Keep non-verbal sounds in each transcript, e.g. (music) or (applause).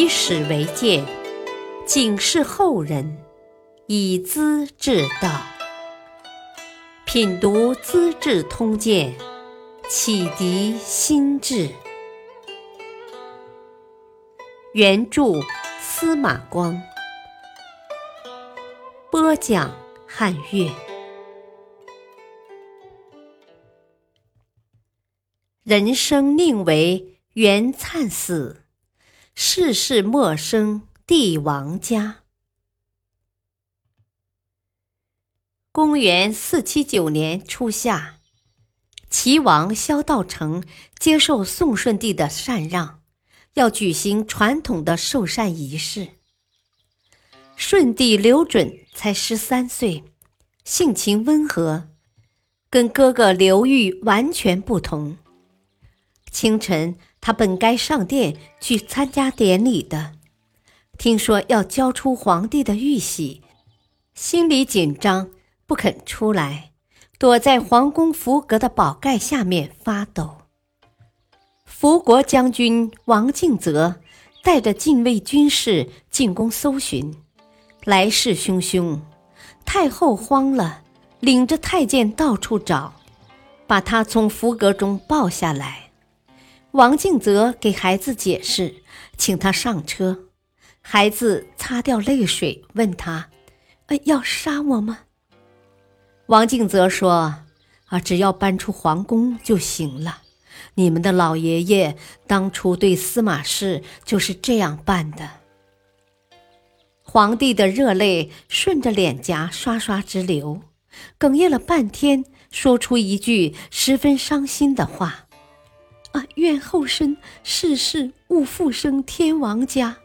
以史为鉴，警示后人，以资治道。品读《资治通鉴》，启迪心智。原著司马光，播讲汉乐。人生宁为元灿死，世事莫生帝王家。公元四七九年初夏，齐王萧道成接受宋顺帝的禅让。要举行传统的授禅仪式。顺帝刘准才十三岁，性情温和，跟哥哥刘裕完全不同。清晨，他本该上殿去参加典礼的，听说要交出皇帝的玉玺，心里紧张，不肯出来，躲在皇宫福阁的宝盖下面发抖。福国将军王敬泽带着禁卫军士进宫搜寻，来势汹汹。太后慌了，领着太监到处找，把他从福阁中抱下来。王敬泽给孩子解释，请他上车。孩子擦掉泪水，问他：“呃，要杀我吗？”王敬泽说：“啊，只要搬出皇宫就行了。”你们的老爷爷当初对司马氏就是这样办的。皇帝的热泪顺着脸颊刷刷直流，哽咽了半天，说出一句十分伤心的话：“啊，愿后生世世勿复生天王家。”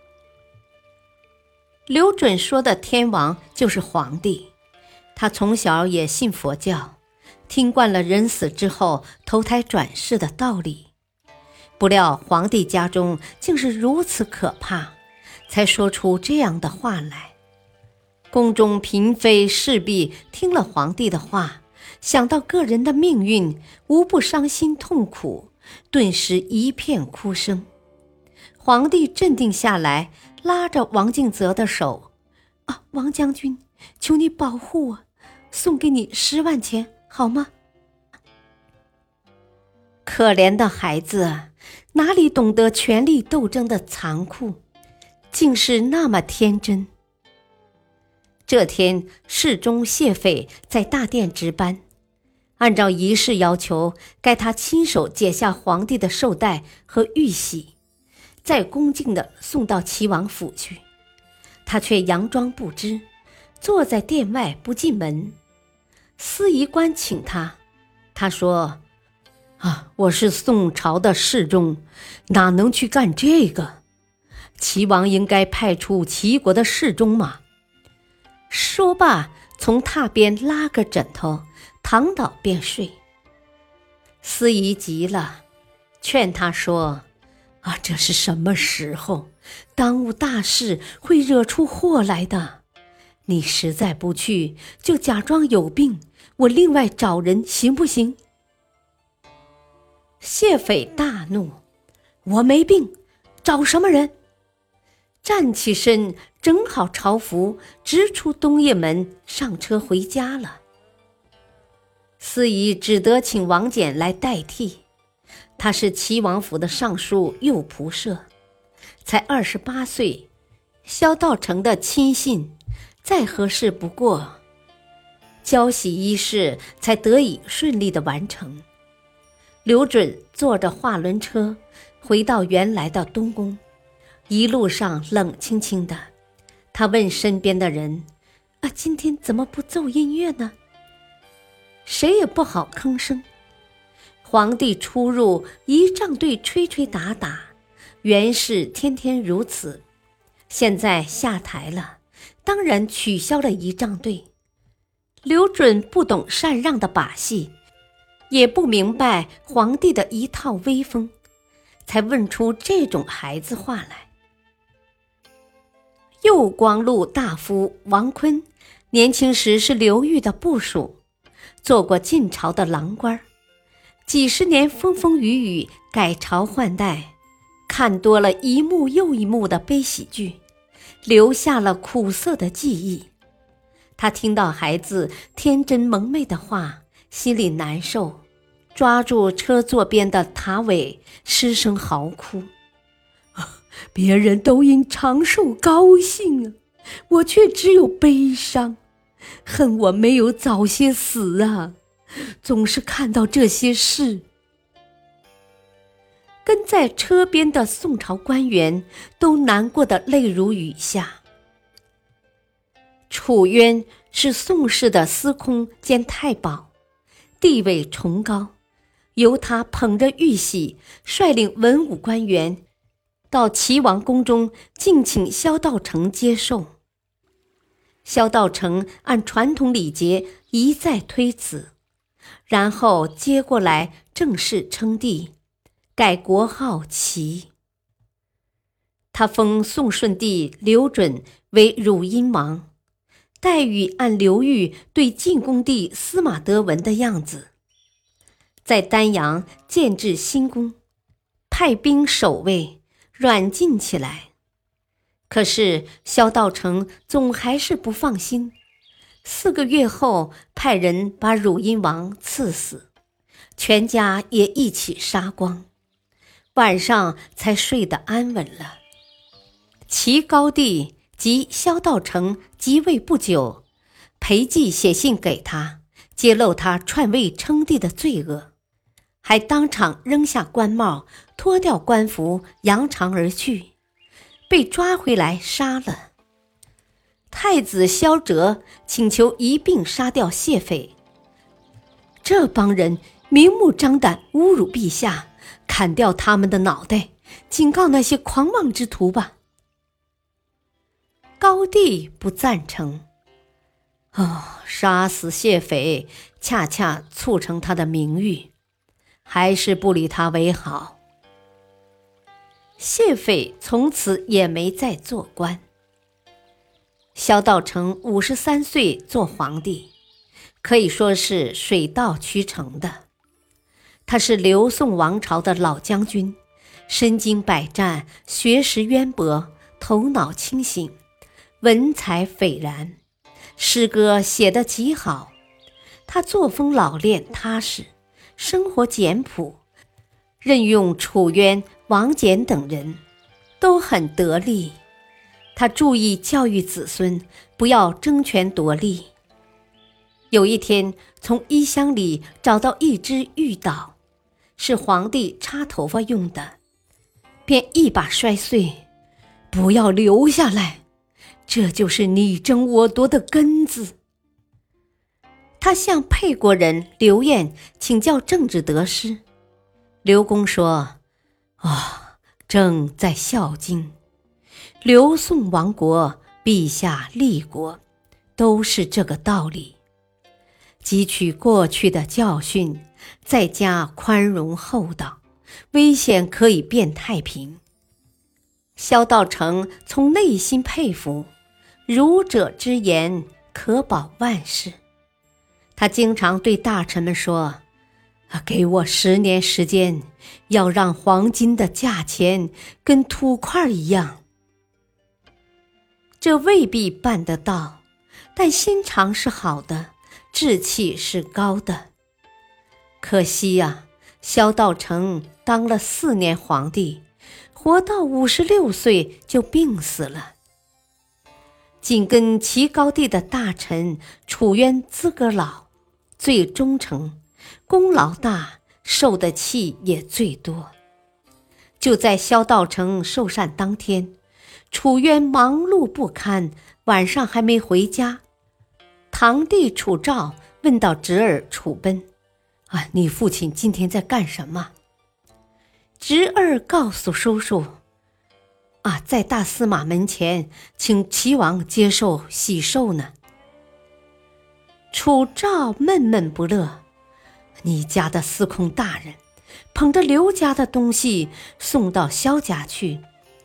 刘准说的天王就是皇帝，他从小也信佛教。听惯了人死之后投胎转世的道理，不料皇帝家中竟是如此可怕，才说出这样的话来。宫中嫔妃侍婢听了皇帝的话，想到个人的命运，无不伤心痛苦，顿时一片哭声。皇帝镇定下来，拉着王敬泽的手：“啊，王将军，求你保护我，送给你十万钱。”好吗？可怜的孩子，哪里懂得权力斗争的残酷，竟是那么天真。这天，侍中谢斐在大殿值班，按照仪式要求，该他亲手解下皇帝的绶带和玉玺，再恭敬地送到齐王府去。他却佯装不知，坐在殿外不进门。司仪官请他，他说：“啊，我是宋朝的侍中，哪能去干这个？齐王应该派出齐国的侍中嘛。”说罢，从榻边拉个枕头，躺倒便睡。司仪急了，劝他说：“啊，这是什么时候？耽误大事，会惹出祸来的。”你实在不去，就假装有病，我另外找人行不行？谢斐大怒：“我没病，找什么人？”站起身，整好朝服，直出东掖门，上车回家了。司仪只得请王翦来代替，他是齐王府的尚书右仆射，才二十八岁，萧道成的亲信。再合适不过，交喜仪式才得以顺利的完成。刘准坐着化轮车回到原来的东宫，一路上冷清清的。他问身边的人：“啊，今天怎么不奏音乐呢？”谁也不好吭声。皇帝出入仪仗队吹吹打打，原是天天如此，现在下台了。当然取消了仪仗队。刘准不懂禅让的把戏，也不明白皇帝的一套威风，才问出这种孩子话来。右光禄大夫王坤，年轻时是刘裕的部属，做过晋朝的郎官几十年风风雨雨，改朝换代，看多了一幕又一幕的悲喜剧，留下了苦涩的记忆。他听到孩子天真萌媚的话，心里难受，抓住车座边的塔尾，失声嚎哭：“ (laughs) 别人都因长寿高兴啊，我却只有悲伤，恨我没有早些死啊！总是看到这些事。”跟在车边的宋朝官员都难过的泪如雨下。楚渊是宋氏的司空兼太保，地位崇高，由他捧着玉玺，率领文武官员到齐王宫中敬请萧道成接受。萧道成按传统礼节一再推辞，然后接过来正式称帝。改国号齐，他封宋顺帝刘准为汝阴王，待遇按刘裕对晋恭帝司马德文的样子，在丹阳建制新宫，派兵守卫，软禁起来。可是萧道成总还是不放心，四个月后派人把汝阴王赐死，全家也一起杀光。晚上才睡得安稳了。齐高帝及萧道成即位不久，裴寂写信给他，揭露他篡位称帝的罪恶，还当场扔下官帽，脱掉官服，扬长而去，被抓回来杀了。太子萧哲请求一并杀掉谢斐。这帮人明目张胆侮辱陛下。砍掉他们的脑袋，警告那些狂妄之徒吧。高帝不赞成。哦，杀死谢斐，恰恰促成他的名誉，还是不理他为好。谢斐从此也没再做官。萧道成五十三岁做皇帝，可以说是水到渠成的。他是刘宋王朝的老将军，身经百战，学识渊博，头脑清醒，文采斐然，诗歌写得极好。他作风老练踏实，生活简朴，任用楚渊、王翦等人，都很得力。他注意教育子孙，不要争权夺利。有一天，从衣箱里找到一只玉刀。是皇帝插头发用的，便一把摔碎，不要留下来，这就是你争我夺的根子。他向沛国人刘晏请教政治得失，刘公说：“啊，正在孝经，刘宋亡国，陛下立国，都是这个道理。汲取过去的教训。”再加宽容厚道，危险可以变太平。萧道成从内心佩服，儒者之言可保万世。他经常对大臣们说：“，啊给我十年时间，要让黄金的价钱跟土块一样。”这未必办得到，但心肠是好的，志气是高的。可惜呀，萧道成当了四年皇帝，活到五十六岁就病死了。紧跟齐高帝的大臣楚渊资格老，最忠诚，功劳大，受的气也最多。就在萧道成受禅当天，楚渊忙碌不堪，晚上还没回家。堂弟楚昭问到侄儿楚奔。啊，你父亲今天在干什么？侄儿告诉叔叔：“啊，在大司马门前，请齐王接受喜寿呢。”楚昭闷闷不乐：“你家的司空大人，捧着刘家的东西送到萧家去，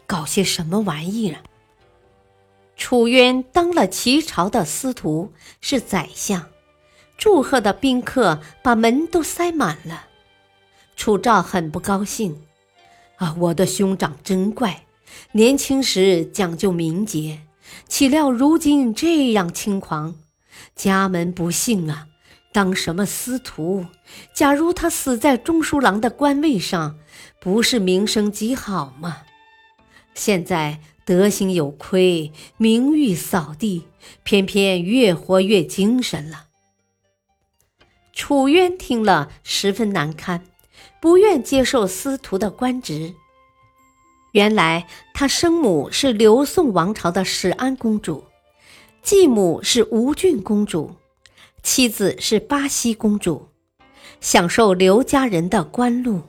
搞些什么玩意儿？”楚渊当了齐朝的司徒，是宰相。祝贺的宾客把门都塞满了，楚昭很不高兴。啊，我的兄长真怪，年轻时讲究名节，岂料如今这样轻狂，家门不幸啊！当什么司徒？假如他死在中书郎的官位上，不是名声极好吗？现在德行有亏，名誉扫地，偏偏越活越精神了。楚渊听了十分难堪。不愿接受司徒的官职。原来他生母是刘宋王朝的始安公主，继母是吴郡公主，妻子是巴西公主，享受刘家人的官禄，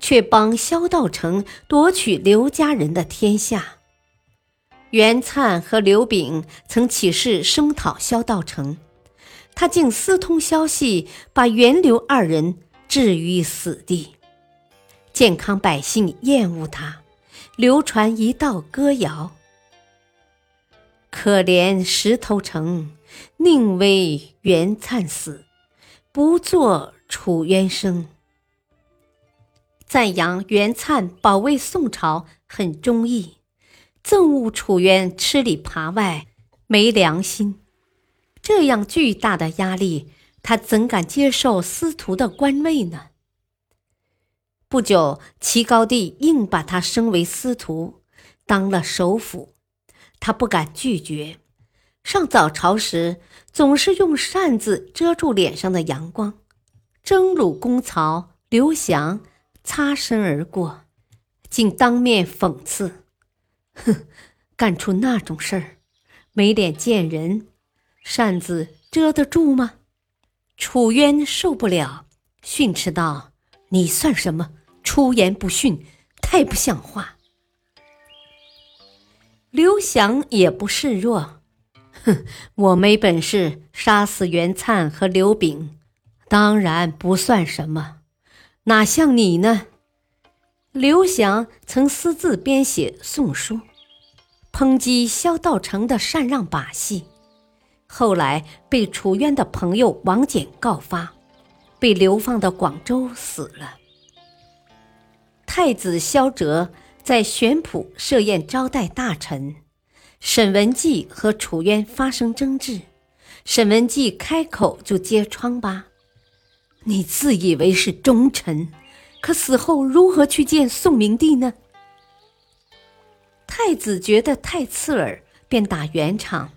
却帮萧道成夺取刘家人的天下。袁粲和刘炳曾起事声讨萧道成，他竟私通消息，把袁刘二人。置于死地，健康百姓厌恶他，流传一道歌谣：“可怜石头城，宁为袁粲死，不做楚渊生。”赞扬袁粲保卫宋朝很忠义，憎恶楚渊吃里扒外、没良心。这样巨大的压力。他怎敢接受司徒的官位呢？不久，齐高帝硬把他升为司徒，当了首辅。他不敢拒绝。上早朝时，总是用扇子遮住脸上的阳光。征虏公曹刘翔擦身而过，竟当面讽刺：“哼，干出那种事儿，没脸见人，扇子遮得住吗？”楚渊受不了，训斥道：“你算什么？出言不逊，太不像话！”刘翔也不示弱，哼，(laughs) 我没本事杀死袁粲和刘炳，当然不算什么，哪像你呢？刘翔曾私自编写宋书，抨击萧道成的禅让把戏。后来被楚渊的朋友王翦告发，被流放到广州死了。太子萧哲在玄圃设宴招待大臣，沈文季和楚渊发生争执，沈文季开口就揭疮疤：“你自以为是忠臣，可死后如何去见宋明帝呢？”太子觉得太刺耳，便打圆场：“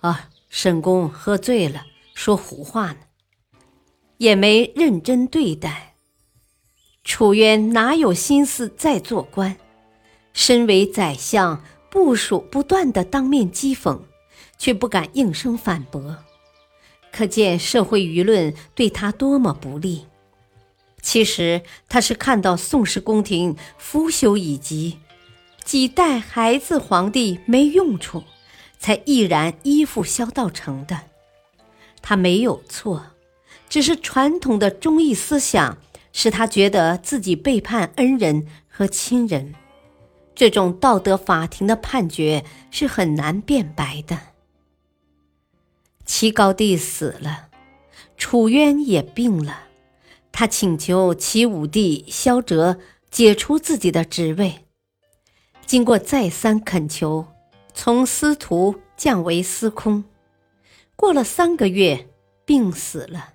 啊。”沈公喝醉了，说胡话呢，也没认真对待。楚渊哪有心思再做官？身为宰相，部属不断的当面讥讽，却不敢应声反驳，可见社会舆论对他多么不利。其实他是看到宋氏宫廷腐朽已极，几代孩子皇帝没用处。才毅然依附萧道成的，他没有错，只是传统的忠义思想使他觉得自己背叛恩人和亲人，这种道德法庭的判决是很难辩白的。齐高帝死了，楚渊也病了，他请求齐武帝萧哲解除自己的职位，经过再三恳求。从司徒降为司空，过了三个月，病死了。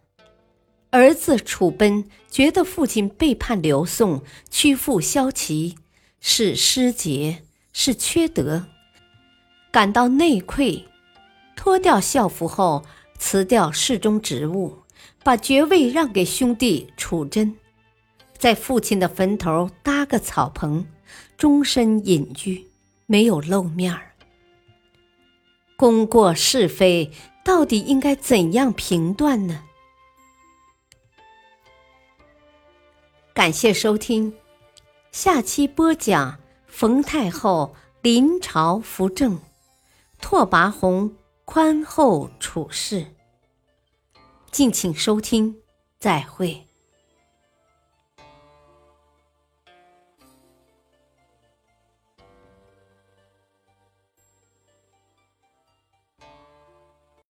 儿子楚奔觉得父亲背叛刘宋，屈服萧齐，是失节，是缺德，感到内愧，脱掉校服后，辞掉侍中职务，把爵位让给兄弟楚真，在父亲的坟头搭个草棚，终身隐居，没有露面儿。功过是非，到底应该怎样评断呢？感谢收听，下期播讲冯太后临朝扶正，拓跋宏宽厚处事。敬请收听，再会。